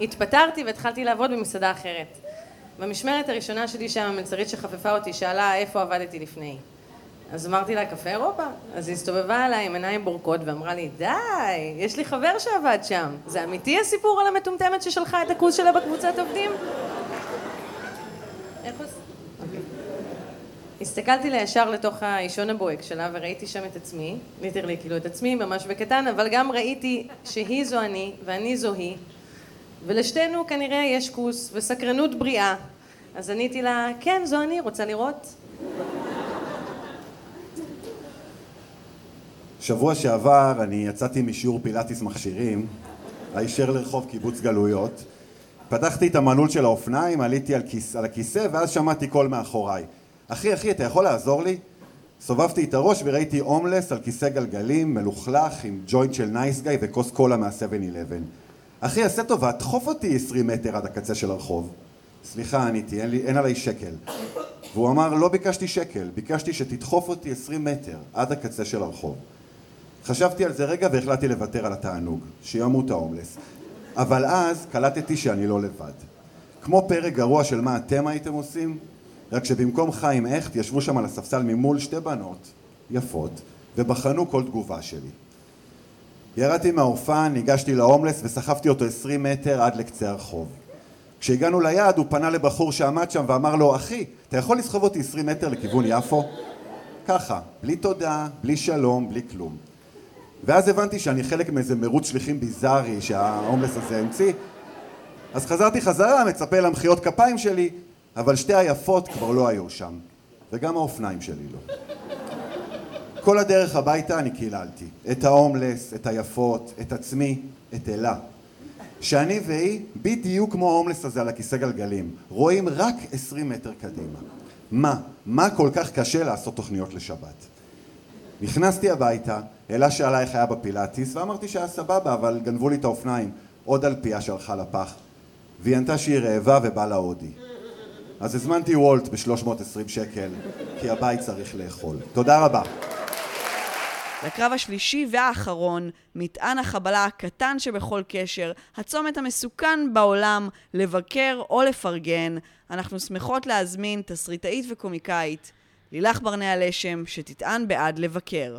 התפטרתי והתחלתי לעבוד במסעדה אחרת. במשמרת הראשונה שלי שם המלצרית שחפפה אותי שאלה איפה עבדתי לפני. אז אמרתי לה, קפה אירופה? אז היא הסתובבה עליי עם עיניים בורקות ואמרה לי, די, יש לי חבר שעבד שם. זה אמיתי הסיפור על המטומטמת ששלחה את הכוס שלה בקבוצת עובדים? עושים? הסתכלתי לה ישר לתוך האישון הבוהק שלה וראיתי שם את עצמי, ליטרלי כאילו את עצמי ממש בקטן, אבל גם ראיתי שהיא זו אני ואני זו היא, ולשתינו כנראה יש כוס וסקרנות בריאה. אז עניתי לה, כן, זו אני, רוצה לראות? שבוע שעבר אני יצאתי משיעור פילאטיס מכשירים, הישר לרחוב קיבוץ גלויות. פתחתי את המנעול של האופניים, עליתי על, כיס, על הכיסא ואז שמעתי קול מאחוריי. אחי, אחי, אתה יכול לעזור לי? סובבתי את הראש וראיתי הומלס על כיסא גלגלים, מלוכלך, עם ג'וינט של Nice Guy וכוס קולה מה-7-11. אחי, עשה טובה, דחוף אותי 20 מטר עד הקצה של הרחוב. סליחה, עניתי, אין, אין עליי שקל. והוא אמר, לא ביקשתי שקל, ביקשתי שתדחוף אותי 20 מטר עד הקצה של הרחוב. חשבתי על זה רגע והחלטתי לוותר על התענוג, שימות ההומלס. אבל אז קלטתי שאני לא לבד. כמו פרק גרוע של מה אתם הייתם עושים, רק שבמקום חיים הכט ישבו שם על הספסל ממול שתי בנות יפות ובחנו כל תגובה שלי. ירדתי מהאופן, ניגשתי להומלס וסחבתי אותו עשרים מטר עד לקצה הרחוב. כשהגענו ליעד הוא פנה לבחור שעמד שם ואמר לו אחי, אתה יכול לסחוב אותי עשרים מטר לכיוון יפו? ככה, בלי תודה, בלי שלום, בלי כלום. ואז הבנתי שאני חלק מאיזה מרוץ שליחים ביזארי שההומלס הזה המציא. אז חזרתי חזרה, מצפה למחיאות כפיים שלי אבל שתי היפות כבר לא היו שם וגם האופניים שלי לא. כל הדרך הביתה אני קיללתי. את ההומלס, את היפות, את עצמי, את אלה. שאני והיא בדיוק כמו ההומלס הזה על הכיסא גלגלים רואים רק עשרים מטר קדימה. מה? מה כל כך קשה לעשות תוכניות לשבת? נכנסתי הביתה, אלה שאלה איך היה בפילאטיס ואמרתי שהיה סבבה אבל גנבו לי את האופניים עוד על פיה שהלכה לפח והיא ענתה שהיא רעבה ובא לה הודי אז הזמנתי וולט ב-320 שקל כי הבית צריך לאכול. תודה רבה. לקרב השלישי והאחרון, מטען החבלה הקטן שבכל קשר, הצומת המסוכן בעולם, לבקר או לפרגן, אנחנו שמחות להזמין תסריטאית וקומיקאית, לילך ברנע לשם, שתטען בעד לבקר.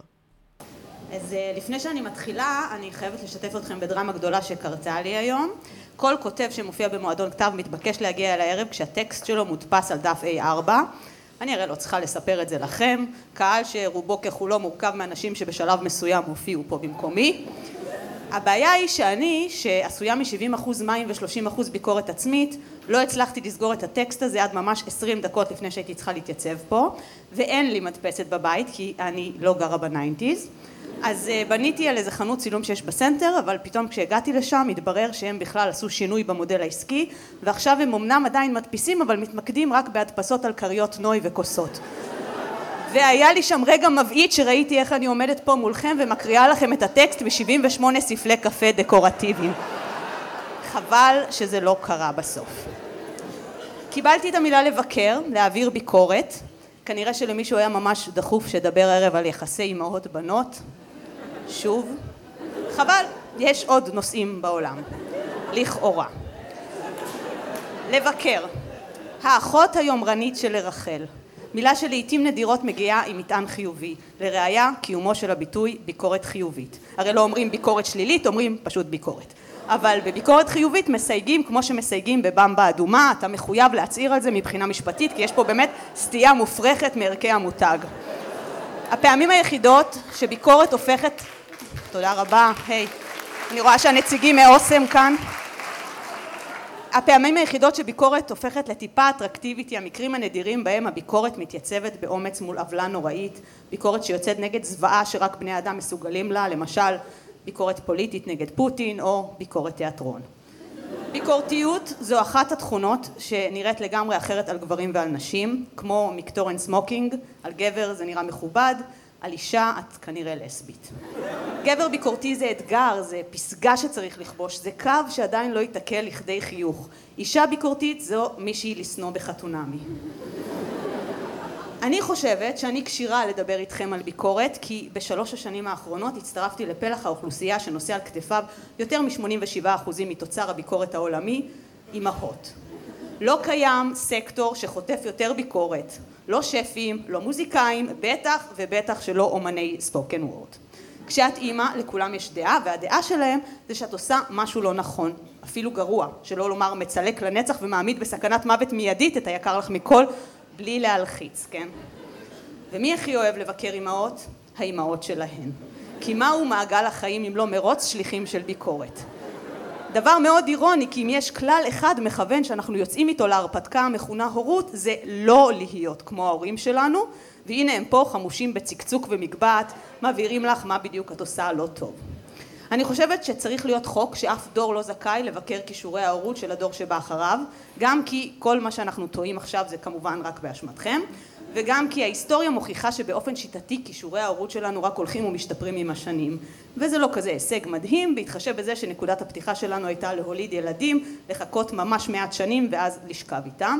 אז אה, לפני שאני מתחילה, אני חייבת לשתף אתכם בדרמה גדולה שקרתה לי היום. כל כותב שמופיע במועדון כתב מתבקש להגיע אל הערב כשהטקסט שלו מודפס על דף A4. אני הרי לא צריכה לספר את זה לכם, קהל שרובו ככולו מורכב מאנשים שבשלב מסוים הופיעו פה במקומי. הבעיה היא שאני, שעשויה מ-70% מים ו-30% ביקורת עצמית, לא הצלחתי לסגור את הטקסט הזה עד ממש 20 דקות לפני שהייתי צריכה להתייצב פה, ואין לי מדפסת בבית כי אני לא גרה ב nineties. אז uh, בניתי על איזה חנות צילום שיש בסנטר, אבל פתאום כשהגעתי לשם התברר שהם בכלל עשו שינוי במודל העסקי, ועכשיו הם אמנם עדיין מדפיסים, אבל מתמקדים רק בהדפסות על כריות נוי וכוסות. והיה לי שם רגע מבעית שראיתי איך אני עומדת פה מולכם ומקריאה לכם את הטקסט ב-78 ספלי קפה דקורטיביים. חבל שזה לא קרה בסוף. קיבלתי את המילה לבקר, להעביר ביקורת. כנראה שלמישהו היה ממש דחוף שדבר הערב על יחסי אמהות בנות. שוב. חבל, יש עוד נושאים בעולם. לכאורה. לבקר. האחות היומרנית של רחל. מילה שלעיתים נדירות מגיעה עם מטען חיובי. לראיה, קיומו של הביטוי ביקורת חיובית. הרי לא אומרים ביקורת שלילית, אומרים פשוט ביקורת. אבל בביקורת חיובית מסייגים כמו שמסייגים בבמבה אדומה, אתה מחויב להצהיר על זה מבחינה משפטית, כי יש פה באמת סטייה מופרכת מערכי המותג. הפעמים היחידות שביקורת הופכת... תודה רבה, היי. אני רואה שהנציגים מאוסם כאן. הפעמים היחידות שביקורת הופכת לטיפה אטרקטיבית היא המקרים הנדירים בהם הביקורת מתייצבת באומץ מול עוולה נוראית, ביקורת שיוצאת נגד זוועה שרק בני אדם מסוגלים לה, למשל ביקורת פוליטית נגד פוטין או ביקורת תיאטרון. ביקורתיות זו אחת התכונות שנראית לגמרי אחרת על גברים ועל נשים, כמו מקטורן סמוקינג, על גבר זה נראה מכובד, על אישה את כנראה לסבית. גבר ביקורתי זה אתגר, זה פסגה שצריך לכבוש, זה קו שעדיין לא יתעקל לכדי חיוך. אישה ביקורתית זו מישהי לשנוא בחתונמי. אני חושבת שאני כשירה לדבר איתכם על ביקורת כי בשלוש השנים האחרונות הצטרפתי לפלח האוכלוסייה שנושא על כתפיו יותר מ-87% מתוצר הביקורת העולמי, אימהות. לא קיים סקטור שחוטף יותר ביקורת, לא שפים, לא מוזיקאים, בטח ובטח שלא אומני ספוקן וורד. כשאת אימא לכולם יש דעה והדעה שלהם זה שאת עושה משהו לא נכון, אפילו גרוע, שלא לומר מצלק לנצח ומעמיד בסכנת מוות מיידית את היקר לך מכל בלי להלחיץ, כן? ומי הכי אוהב לבקר אימהות? האימהות שלהן. כי מהו מעגל החיים אם לא מרוץ שליחים של ביקורת? דבר מאוד אירוני, כי אם יש כלל אחד מכוון שאנחנו יוצאים איתו להרפתקה המכונה הורות, זה לא להיות כמו ההורים שלנו, והנה הם פה חמושים בצקצוק ומגבעת, מבהירים לך מה בדיוק את עושה לא טוב. אני חושבת שצריך להיות חוק שאף דור לא זכאי לבקר כישורי ההורות של הדור שבא אחריו, גם כי כל מה שאנחנו טועים עכשיו זה כמובן רק באשמתכם, וגם כי ההיסטוריה מוכיחה שבאופן שיטתי כישורי ההורות שלנו רק הולכים ומשתפרים עם השנים. וזה לא כזה הישג מדהים, בהתחשב בזה שנקודת הפתיחה שלנו הייתה להוליד ילדים, לחכות ממש מעט שנים ואז לשכב איתם,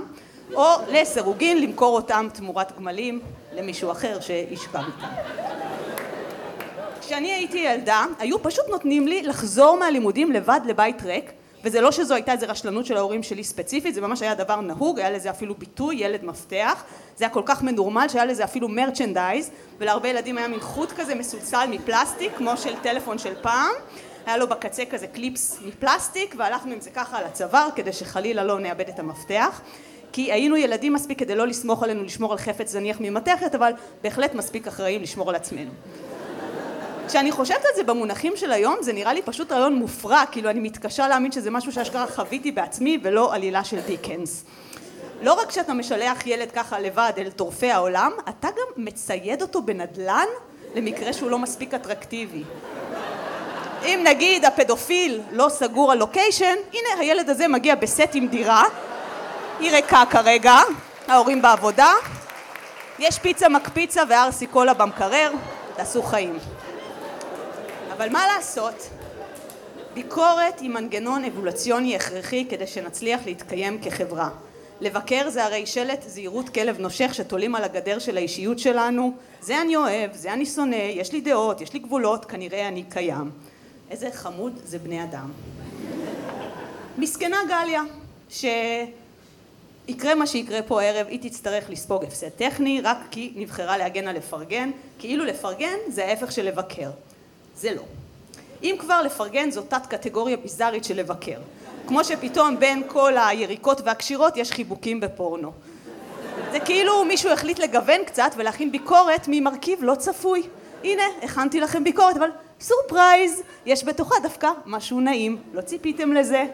או לסירוגין למכור אותם תמורת גמלים למישהו אחר שישכב איתם. כשאני הייתי ילדה, היו פשוט נותנים לי לחזור מהלימודים לבד לבית ריק, וזה לא שזו הייתה איזו רשלנות של ההורים שלי ספציפית, זה ממש היה דבר נהוג, היה לזה אפילו ביטוי, ילד מפתח, זה היה כל כך מנורמל שהיה לזה אפילו מרצ'נדייז, ולהרבה ילדים היה מין חוט כזה מסולסל מפלסטיק, כמו של טלפון של פעם, היה לו בקצה כזה קליפס מפלסטיק, והלכנו עם זה ככה על הצוואר, כדי שחלילה לא נאבד את המפתח. כי היינו ילדים מספיק כדי לא לסמוך עלינו לשמור על חפץ זניח ממתכת, אבל בהחלט מספיק אחראים לשמור על עצמנו. כשאני חושבת על זה במונחים של היום, זה נראה לי פשוט רעיון מופרע, כאילו אני מתקשה להאמין שזה משהו שאשכרה חוויתי בעצמי ולא עלילה של דיקנס. לא רק שאתה משלח ילד ככה לבד אל טורפי העולם, אתה גם מצייד אותו בנדלן למקרה שהוא לא מספיק אטרקטיבי. אם נגיד הפדופיל לא סגור על location, הנה הילד הזה מגיע בסט עם דירה, היא ריקה כרגע, ההורים בעבודה, יש פיצה מקפיצה ו RC קולה במקרר, תעשו חיים. אבל מה לעשות? ביקורת היא מנגנון אבולוציוני הכרחי כדי שנצליח להתקיים כחברה. לבקר זה הרי שלט זהירות כלב נושך שתולים על הגדר של האישיות שלנו, זה אני אוהב, זה אני שונא, יש לי דעות, יש לי גבולות, כנראה אני קיים. איזה חמוד זה בני אדם. מסכנה גליה, שיקרה מה שיקרה פה הערב, היא תצטרך לספוג הפסד טכני, רק כי נבחרה להגן על לפרגן, כאילו לפרגן זה ההפך של לבקר. זה לא. אם כבר לפרגן זו תת קטגוריה ביזארית של לבקר. כמו שפתאום בין כל היריקות והקשירות יש חיבוקים בפורנו. זה כאילו מישהו החליט לגוון קצת ולהכין ביקורת ממרכיב לא צפוי. הנה, הכנתי לכם ביקורת, אבל surprise, יש בתוכה דווקא משהו נעים, לא ציפיתם לזה.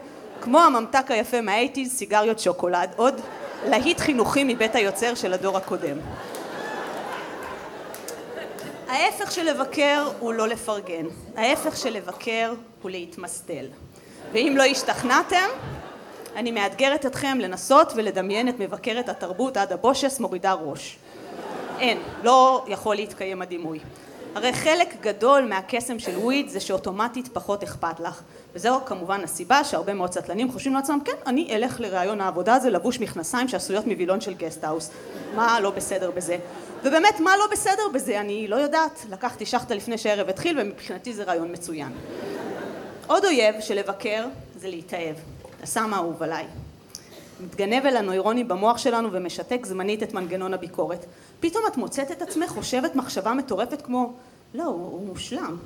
כמו הממתק היפה מה eighties, סיגריות שוקולד, עוד להיט חינוכי מבית היוצר של הדור הקודם. ההפך של לבקר הוא לא לפרגן, ההפך של לבקר הוא להתמסטל. ואם לא השתכנעתם, אני מאתגרת אתכם לנסות ולדמיין את מבקרת התרבות עדה בושס מורידה ראש. אין, לא יכול להתקיים הדימוי. הרי חלק גדול מהקסם של weed זה שאוטומטית פחות אכפת לך. וזהו כמובן הסיבה שהרבה מאוד סטלנים חושבים לעצמם, כן, אני אלך לראיון העבודה הזה לבוש מכנסיים שעשויות מווילון של גסטהאוס. מה לא בסדר בזה? ובאמת, מה לא בסדר בזה? אני לא יודעת. לקחתי שחטה לפני שהערב התחיל, ומבחינתי זה רעיון מצוין. עוד אויב של לבקר זה להתאהב. הסם האהוב עליי. מתגנב אל הנוירונים במוח שלנו ומשתק זמנית את מנגנון הביקורת. פתאום את מוצאת את עצמך חושבת מחשבה מטורפת כמו, לא, הוא, מושלם.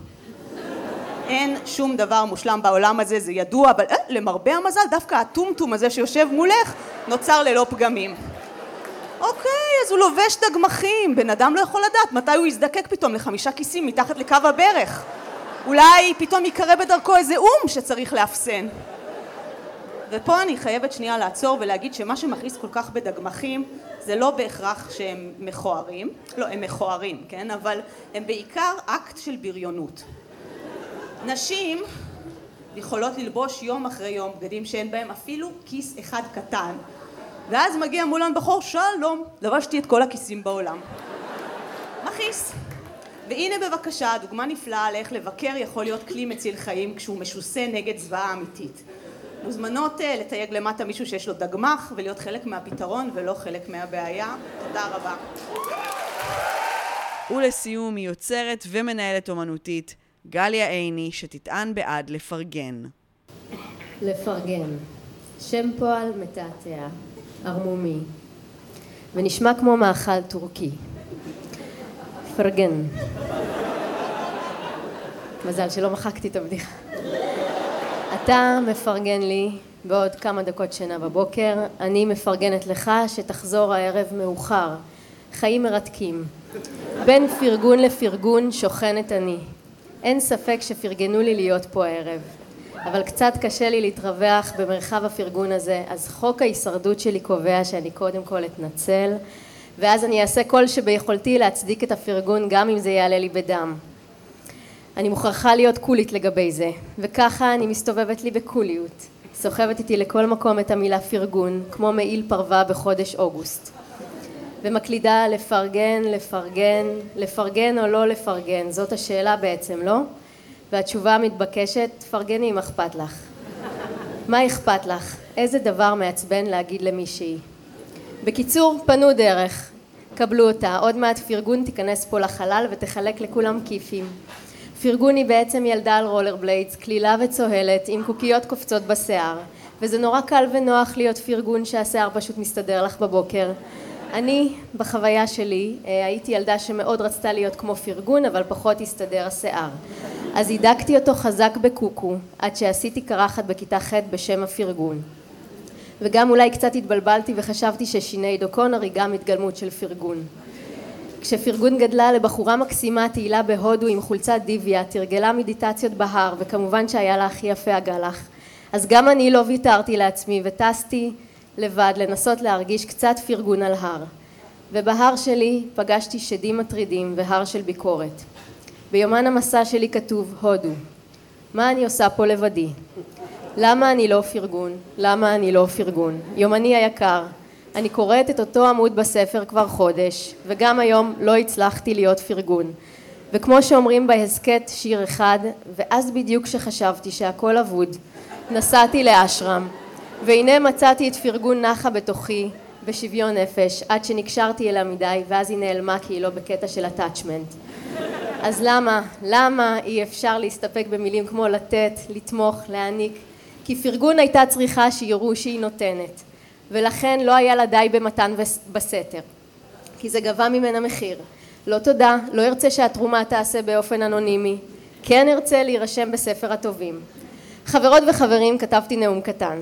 אין שום דבר מושלם בעולם הזה, זה ידוע, אבל אה, למרבה המזל, דווקא הטומטום הזה שיושב מולך נוצר ללא פגמים. אוקיי, אז הוא לובש דגמחים, בן אדם לא יכול לדעת מתי הוא יזדקק פתאום לחמישה כיסים מתחת לקו הברך. אולי פתאום יקרה בדרכו איזה אום שצריך לאפסן. ופה אני חייבת שנייה לעצור ולהגיד שמה שמכעיס כל כך בדגמחים זה לא בהכרח שהם מכוערים, לא, הם מכוערים, כן? אבל הם בעיקר אקט של בריונות. נשים יכולות ללבוש יום אחרי יום בגדים שאין בהם אפילו כיס אחד קטן ואז מגיע מולן בחור, שלום, לבשתי את כל הכיסים בעולם. מכעיס. והנה בבקשה דוגמה נפלאה על איך לבקר יכול להיות כלי מציל חיים כשהוא משוסה נגד זוועה אמיתית. מוזמנות uh, לתייג למטה מישהו שיש לו דגמח ולהיות חלק מהפתרון ולא חלק מהבעיה. תודה רבה. ולסיום היא יוצרת ומנהלת אומנותית, גליה עיני, שתטען בעד לפרגן. לפרגן. שם פועל מתעתע, ערמומי, ונשמע כמו מאכל טורקי. פרגן. מזל שלא מחקתי את הבדיחה. אתה מפרגן לי בעוד כמה דקות שינה בבוקר, אני מפרגנת לך שתחזור הערב מאוחר. חיים מרתקים. בין פרגון לפרגון שוכנת אני. אין ספק שפרגנו לי להיות פה הערב. אבל קצת קשה לי להתרווח במרחב הפרגון הזה, אז חוק ההישרדות שלי קובע שאני קודם כל אתנצל, ואז אני אעשה כל שביכולתי להצדיק את הפרגון גם אם זה יעלה לי בדם. אני מוכרחה להיות קולית לגבי זה, וככה אני מסתובבת לי בקוליות. סוחבת איתי לכל מקום את המילה פרגון, כמו מעיל פרווה בחודש אוגוסט. ומקלידה לפרגן, לפרגן, לפרגן או לא לפרגן, זאת השאלה בעצם, לא? והתשובה המתבקשת, תפרגני אם אכפת לך. מה אכפת לך? איזה דבר מעצבן להגיד למישהי? בקיצור, פנו דרך. קבלו אותה. עוד מעט פרגון תיכנס פה לחלל ותחלק לכולם כיפים. פרגון היא בעצם ילדה על רולר בליידס, קלילה וצוהלת, עם קוקיות קופצות בשיער. וזה נורא קל ונוח להיות פרגון שהשיער פשוט מסתדר לך בבוקר. אני, בחוויה שלי, אה, הייתי ילדה שמאוד רצתה להיות כמו פרגון, אבל פחות הסתדר השיער. אז הידקתי אותו חזק בקוקו, עד שעשיתי קרחת בכיתה ח' בשם הפרגון. וגם אולי קצת התבלבלתי וחשבתי ששינייד אוקונר היא גם התגלמות של פרגון. כשפרגון גדלה לבחורה מקסימה תהילה בהודו עם חולצת דיוויה, תרגלה מדיטציות בהר, וכמובן שהיה לה הכי יפה הגלח. אז גם אני לא ויתרתי לעצמי וטסתי לבד לנסות להרגיש קצת פרגון על הר. ובהר שלי פגשתי שדים מטרידים והר של ביקורת. ביומן המסע שלי כתוב הודו. מה אני עושה פה לבדי? למה אני לא פרגון? למה אני לא פרגון? יומני היקר, אני קוראת את אותו עמוד בספר כבר חודש, וגם היום לא הצלחתי להיות פרגון. וכמו שאומרים בהסכת שיר אחד, ואז בדיוק כשחשבתי שהכל אבוד, נסעתי לאשרם, והנה מצאתי את פרגון נחה בתוכי, בשוויון נפש, עד שנקשרתי אליה מדי, ואז היא נעלמה כי היא לא בקטע של הטאצ'מנט. אז למה, למה אי אפשר להסתפק במילים כמו לתת, לתמוך, להעניק? כי פרגון הייתה צריכה שיראו שהיא נותנת, ולכן לא היה לה די במתן בסתר, כי זה גבה ממנה מחיר. לא תודה, לא ארצה שהתרומה תעשה באופן אנונימי, כן ארצה להירשם בספר הטובים. חברות וחברים, כתבתי נאום קטן.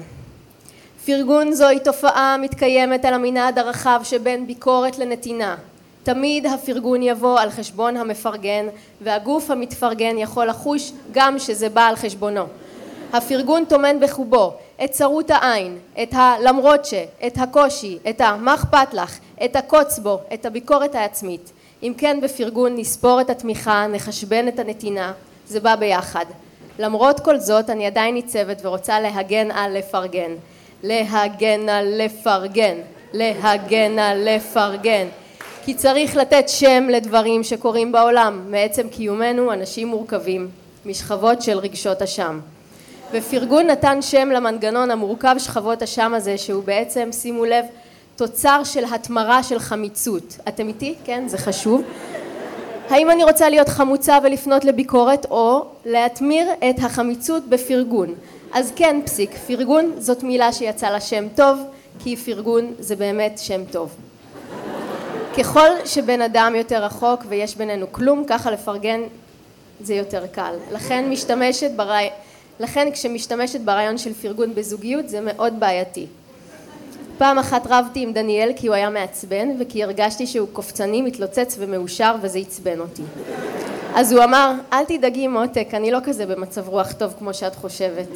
פרגון זוהי תופעה מתקיימת על המנעד הרחב שבין ביקורת לנתינה. תמיד הפרגון יבוא על חשבון המפרגן והגוף המתפרגן יכול לחוש גם שזה בא על חשבונו. הפרגון טומן בחובו את צרות העין, את הלמרות ש, את הקושי, את המה אכפת לך, את הקוץ בו, את הביקורת העצמית. אם כן בפרגון נספור את התמיכה, נחשבן את הנתינה, זה בא ביחד. למרות כל זאת אני עדיין ניצבת ורוצה להגן על לפרגן. להגן על לפרגן, להגן על לפרגן. כי צריך לתת שם לדברים שקורים בעולם. מעצם קיומנו אנשים מורכבים, משכבות של רגשות אשם. ופרגון נתן שם למנגנון המורכב שכבות אשם הזה, שהוא בעצם, שימו לב, תוצר של התמרה של חמיצות. אתם איתי? כן? זה חשוב. האם אני רוצה להיות חמוצה ולפנות לביקורת, או להתמיר את החמיצות בפרגון? אז כן, פסיק, פרגון זאת מילה שיצאה לה שם טוב, כי פרגון זה באמת שם טוב. ככל שבן אדם יותר רחוק ויש בינינו כלום, ככה לפרגן זה יותר קל. לכן משתמשת ברעי... לכן כשמשתמשת ברעיון של פרגון בזוגיות זה מאוד בעייתי. פעם אחת רבתי עם דניאל כי הוא היה מעצבן וכי הרגשתי שהוא קופצני, מתלוצץ ומאושר וזה עצבן אותי. אז הוא אמר, אל תדאגי מותק, אני לא כזה במצב רוח טוב כמו שאת חושבת.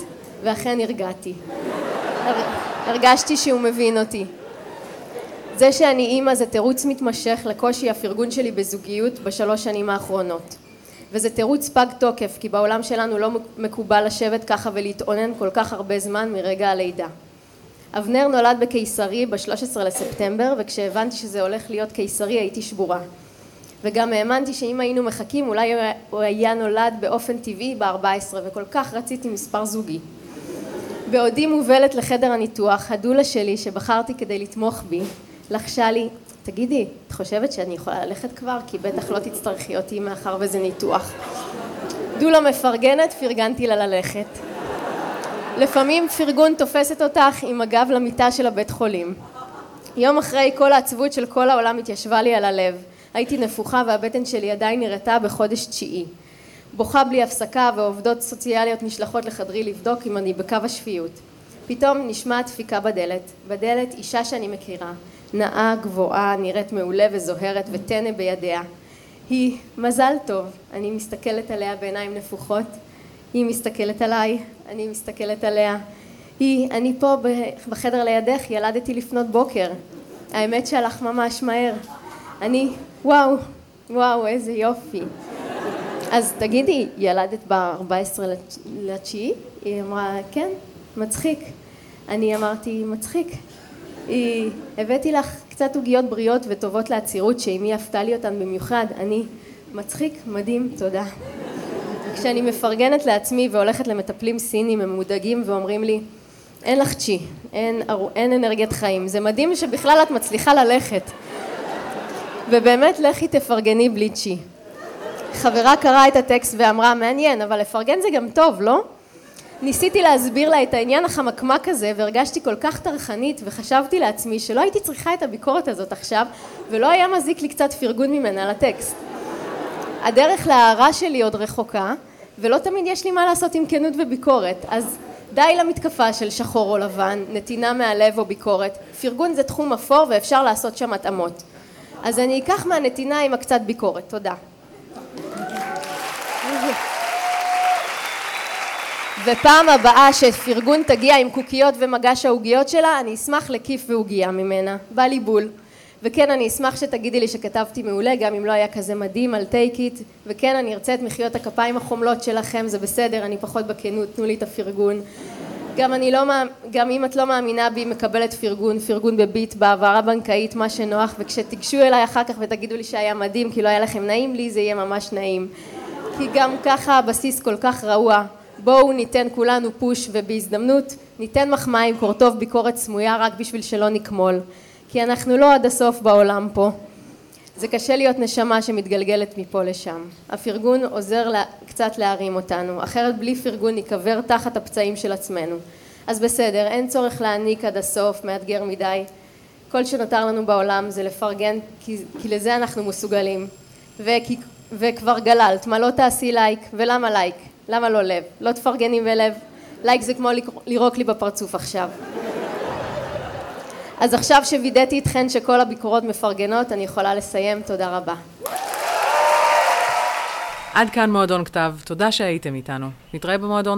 ואכן הרגעתי. הרגשתי שהוא מבין אותי. זה שאני אימא זה תירוץ מתמשך לקושי הפרגון שלי בזוגיות בשלוש שנים האחרונות. וזה תירוץ פג תוקף, כי בעולם שלנו לא מקובל לשבת ככה ולהתאונן כל כך הרבה זמן מרגע הלידה. אבנר נולד בקיסרי ב-13 לספטמבר, וכשהבנתי שזה הולך להיות קיסרי הייתי שבורה. וגם האמנתי שאם היינו מחכים אולי הוא היה נולד באופן טבעי ב-14, וכל כך רציתי מספר זוגי. בעודי מובלת לחדר הניתוח, הדולה שלי שבחרתי כדי לתמוך בי, לחשה לי, תגידי, את חושבת שאני יכולה ללכת כבר? כי בטח לא תצטרכי אותי מאחר וזה ניתוח. דולה מפרגנת, פרגנתי לה ללכת. לפעמים פרגון תופסת אותך עם הגב למיטה של הבית חולים. יום אחרי כל העצבות של כל העולם התיישבה לי על הלב. הייתי נפוחה והבטן שלי עדיין נראתה בחודש תשיעי. בוכה בלי הפסקה ועובדות סוציאליות נשלחות לחדרי לבדוק אם אני בקו השפיות. פתאום נשמעת דפיקה בדלת. בדלת אישה שאני מכירה. נאה, גבוהה, נראית מעולה וזוהרת וטנא בידיה. היא מזל טוב. אני מסתכלת עליה בעיניים נפוחות. היא מסתכלת עליי, אני מסתכלת עליה. היא, אני פה בחדר לידך, ילדתי לפנות בוקר. האמת שהלך ממש מהר. אני, וואו, וואו, איזה יופי. אז תגידי, ילדת ב-14 לתשיעי? היא אמרה, כן, מצחיק. אני אמרתי, מצחיק. היא, הבאתי לך קצת עוגיות בריאות וטובות לעצירות, שאמי עפתה לי אותן במיוחד. אני, מצחיק, מדהים, תודה. כשאני מפרגנת לעצמי והולכת למטפלים סינים, הם מודאגים ואומרים לי, אין לך צ'י, אין, אין אנרגיית חיים. זה מדהים שבכלל את מצליחה ללכת. ובאמת, לכי תפרגני בלי צ'י. חברה קראה את הטקסט ואמרה, מעניין, אבל לפרגן זה גם טוב, לא? ניסיתי להסביר לה את העניין החמקמק הזה והרגשתי כל כך טרחנית וחשבתי לעצמי שלא הייתי צריכה את הביקורת הזאת עכשיו ולא היה מזיק לי קצת פרגון ממנה לטקסט. הדרך להערה שלי עוד רחוקה ולא תמיד יש לי מה לעשות עם כנות וביקורת. אז די למתקפה של שחור או לבן, נתינה מהלב או ביקורת, פרגון זה תחום אפור ואפשר לעשות שם התאמות. אז אני אקח מהנתינה עם הקצת ביקורת, תודה ופעם הבאה שפרגון תגיע עם קוקיות ומגש העוגיות שלה, אני אשמח לכיף ועוגייה ממנה. בא לי בול. וכן, אני אשמח שתגידי לי שכתבתי מעולה, גם אם לא היה כזה מדהים על טייק איט. וכן, אני ארצה את מחיאות הכפיים החומלות שלכם, זה בסדר, אני פחות בכנות, תנו לי את הפרגון. גם, אני לא, גם אם את לא מאמינה בי, מקבלת פרגון, פרגון בביט, בהעברה בנקאית, מה שנוח, וכשתיגשו אליי אחר כך ותגידו לי שהיה מדהים, כי לא היה לכם נעים, לי זה יהיה ממש נעים. כי גם ככה הבסיס כל כך רעוע. בואו ניתן כולנו פוש ובהזדמנות ניתן מחמאה עם קורטוב ביקורת סמויה רק בשביל שלא נקמול. כי אנחנו לא עד הסוף בעולם פה. זה קשה להיות נשמה שמתגלגלת מפה לשם. הפרגון עוזר לה, קצת להרים אותנו. אחרת בלי פרגון ניקבר תחת הפצעים של עצמנו. אז בסדר אין צורך להעניק עד הסוף מאתגר מדי. כל שנותר לנו בעולם זה לפרגן כי, כי לזה אנחנו מסוגלים. וכי, וכבר גללת מה לא תעשי לייק ולמה לייק למה לא לב? לא תפרגני בלב? לייק זה כמו לירוק לי בפרצוף עכשיו. אז עכשיו שווידאתי אתכן שכל הביקורות מפרגנות, אני יכולה לסיים. תודה רבה. עד כאן מועדון כתב, תודה שהייתם איתנו. נתראה במועדון